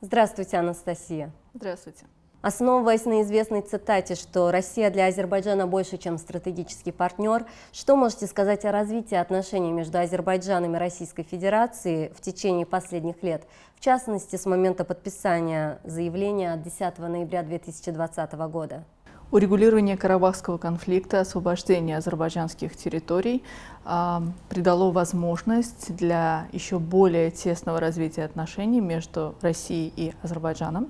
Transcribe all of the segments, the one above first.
Здравствуйте, Анастасия. Здравствуйте. Основываясь на известной цитате, что Россия для Азербайджана больше, чем стратегический партнер, что можете сказать о развитии отношений между Азербайджаном и Российской Федерацией в течение последних лет, в частности, с момента подписания заявления от 10 ноября 2020 года? Урегулирование Карабахского конфликта, освобождение азербайджанских территорий придало возможность для еще более тесного развития отношений между Россией и Азербайджаном.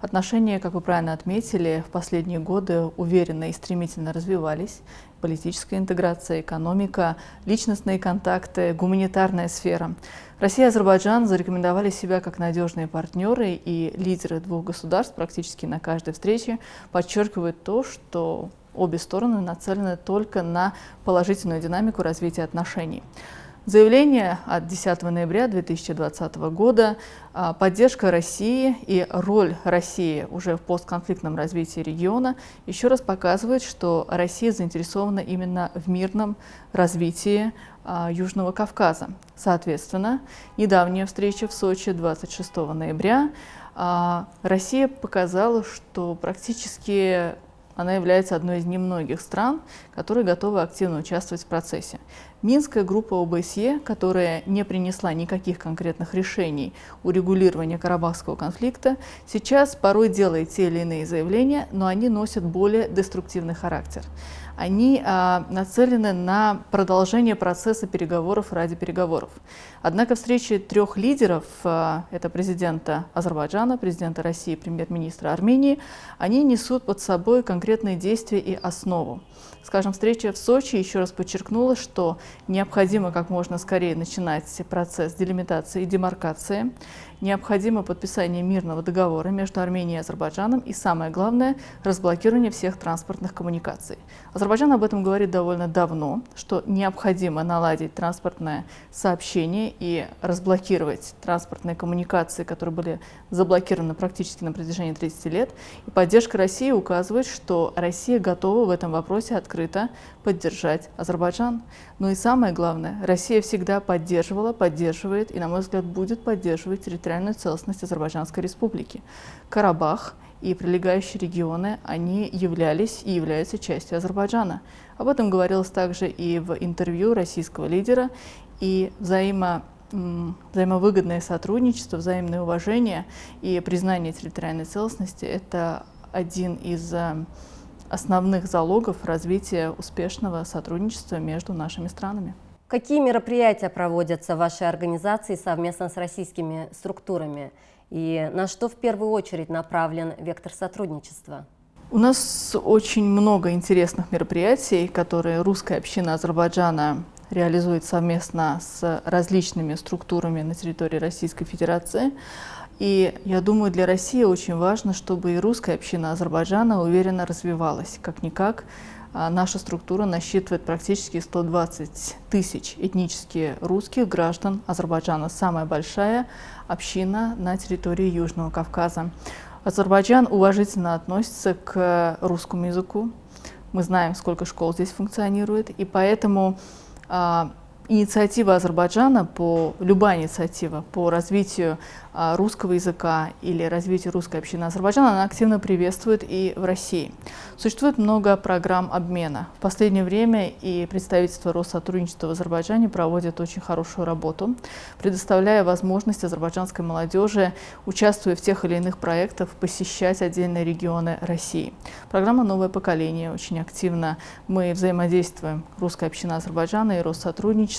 Отношения, как вы правильно отметили, в последние годы уверенно и стремительно развивались. Политическая интеграция, экономика, личностные контакты, гуманитарная сфера – Россия и Азербайджан зарекомендовали себя как надежные партнеры, и лидеры двух государств практически на каждой встрече подчеркивают то, что обе стороны нацелены только на положительную динамику развития отношений. Заявление от 10 ноября 2020 года, а, поддержка России и роль России уже в постконфликтном развитии региона еще раз показывает, что Россия заинтересована именно в мирном развитии а, Южного Кавказа. Соответственно, недавняя встреча в Сочи 26 ноября а, Россия показала, что практически она является одной из немногих стран, которые готовы активно участвовать в процессе. Минская группа ОБСЕ, которая не принесла никаких конкретных решений урегулирования Карабахского конфликта, сейчас порой делает те или иные заявления, но они носят более деструктивный характер они а, нацелены на продолжение процесса переговоров ради переговоров. Однако встречи трех лидеров, а, это президента Азербайджана, президента России, премьер-министра Армении, они несут под собой конкретные действия и основу. Скажем, встреча в Сочи еще раз подчеркнула, что необходимо как можно скорее начинать процесс делимитации и демаркации, необходимо подписание мирного договора между Арменией и Азербайджаном и, самое главное, разблокирование всех транспортных коммуникаций. Азербайджан об этом говорит довольно давно, что необходимо наладить транспортное сообщение и разблокировать транспортные коммуникации, которые были заблокированы практически на протяжении 30 лет. И поддержка России указывает, что Россия готова в этом вопросе открыто поддержать Азербайджан. Но и самое главное, Россия всегда поддерживала, поддерживает и, на мой взгляд, будет поддерживать территориальную целостность Азербайджанской республики. Карабах и прилегающие регионы, они являлись и являются частью Азербайджана. Об этом говорилось также и в интервью российского лидера, и взаимо взаимовыгодное сотрудничество, взаимное уважение и признание территориальной целостности – это один из э, основных залогов развития успешного сотрудничества между нашими странами. Какие мероприятия проводятся в вашей организации совместно с российскими структурами? И на что в первую очередь направлен вектор сотрудничества? У нас очень много интересных мероприятий, которые русская община Азербайджана реализует совместно с различными структурами на территории Российской Федерации. И я думаю, для России очень важно, чтобы и русская община Азербайджана уверенно развивалась. Как-никак а, наша структура насчитывает практически 120 тысяч этнически русских граждан Азербайджана. Самая большая община на территории Южного Кавказа. Азербайджан уважительно относится к русскому языку. Мы знаем, сколько школ здесь функционирует, и поэтому а, инициатива Азербайджана, по, любая инициатива по развитию а, русского языка или развитию русской общины Азербайджана, она активно приветствует и в России. Существует много программ обмена. В последнее время и представительство Россотрудничества в Азербайджане проводит очень хорошую работу, предоставляя возможность азербайджанской молодежи, участвуя в тех или иных проектах, посещать отдельные регионы России. Программа «Новое поколение» очень активно. Мы взаимодействуем, русская община Азербайджана и Россотрудничество,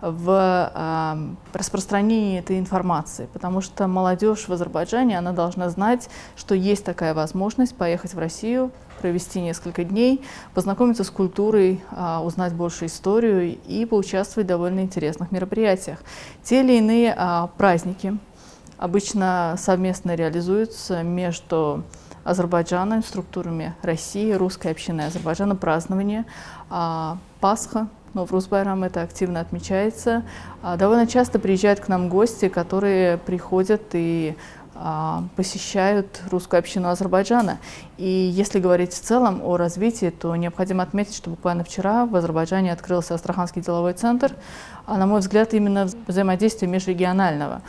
в э, распространении этой информации, потому что молодежь в Азербайджане, она должна знать, что есть такая возможность поехать в Россию, провести несколько дней, познакомиться с культурой, а, узнать больше историю и поучаствовать в довольно интересных мероприятиях. Те или иные а, праздники обычно совместно реализуются между Азербайджаном, структурами России, русской общины Азербайджана, празднование а, Пасха, но в Русбайрам это активно отмечается. Довольно часто приезжают к нам гости, которые приходят и а, посещают русскую общину Азербайджана. И если говорить в целом о развитии, то необходимо отметить, что буквально вчера в Азербайджане открылся Астраханский деловой центр, а на мой взгляд именно взаимодействие межрегионального.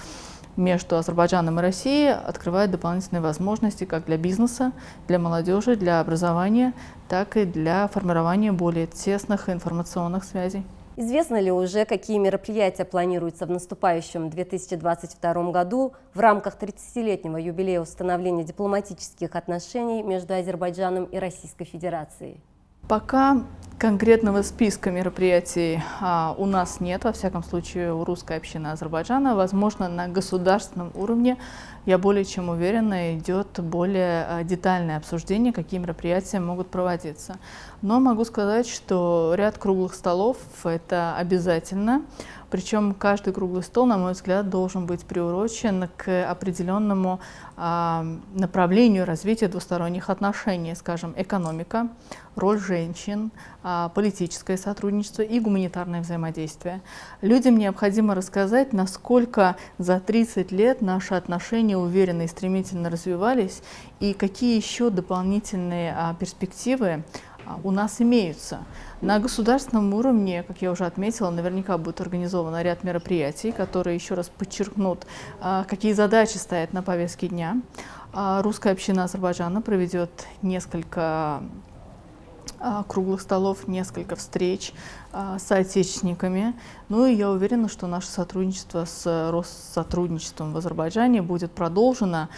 Между Азербайджаном и Россией открывает дополнительные возможности как для бизнеса, для молодежи, для образования, так и для формирования более тесных информационных связей. Известно ли уже, какие мероприятия планируются в наступающем 2022 году в рамках 30-летнего юбилея установления дипломатических отношений между Азербайджаном и Российской Федерацией? Пока конкретного списка мероприятий а, у нас нет, во всяком случае у русской общины Азербайджана. Возможно, на государственном уровне, я более чем уверена, идет более а, детальное обсуждение, какие мероприятия могут проводиться. Но могу сказать, что ряд круглых столов – это обязательно. Причем каждый круглый стол, на мой взгляд, должен быть приурочен к определенному э, направлению развития двусторонних отношений, скажем, экономика, роль женщин, э, политическое сотрудничество и гуманитарное взаимодействие. Людям необходимо рассказать, насколько за 30 лет наши отношения уверенно и стремительно развивались и какие еще дополнительные э, перспективы а, у нас имеются. На государственном уровне, как я уже отметила, наверняка будет организован ряд мероприятий, которые еще раз подчеркнут, а, какие задачи стоят на повестке дня. А, русская община Азербайджана проведет несколько круглых столов, несколько встреч с соотечественниками. Ну и я уверена, что наше сотрудничество с Россотрудничеством в Азербайджане будет продолжено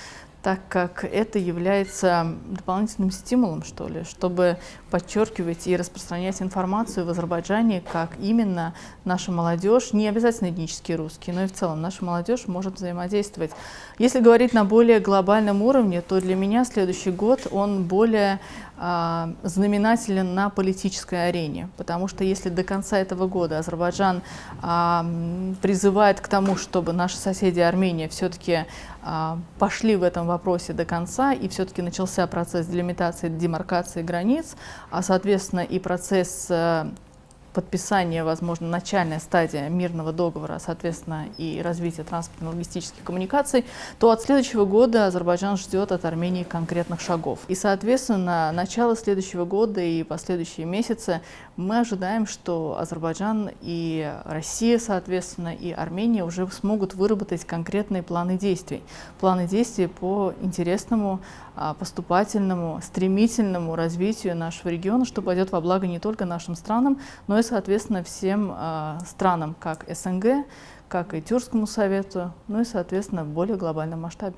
так как это является дополнительным стимулом, что ли, чтобы подчеркивать и распространять информацию в Азербайджане, как именно наша молодежь, не обязательно этнические русские, но и в целом наша молодежь может взаимодействовать. Если говорить на более глобальном уровне, то для меня следующий год, он более э, знаменателен на политической арене, потому что если до конца этого года Азербайджан э, призывает к тому, чтобы наши соседи Армения все-таки э, пошли в этом вопросе до конца, и все-таки начался процесс делимитации, демаркации границ, а соответственно и процесс э, подписание, возможно, начальная стадия мирного договора, соответственно, и развитие транспортно-логистических коммуникаций, то от следующего года Азербайджан ждет от Армении конкретных шагов. И, соответственно, начало следующего года и последующие месяцы мы ожидаем, что Азербайджан и Россия, соответственно, и Армения уже смогут выработать конкретные планы действий. Планы действий по интересному, а, поступательному, стремительному развитию нашего региона, что пойдет во благо не только нашим странам, но и, соответственно, всем а, странам, как СНГ, как и Тюркскому совету, ну и, соответственно, в более глобальном масштабе.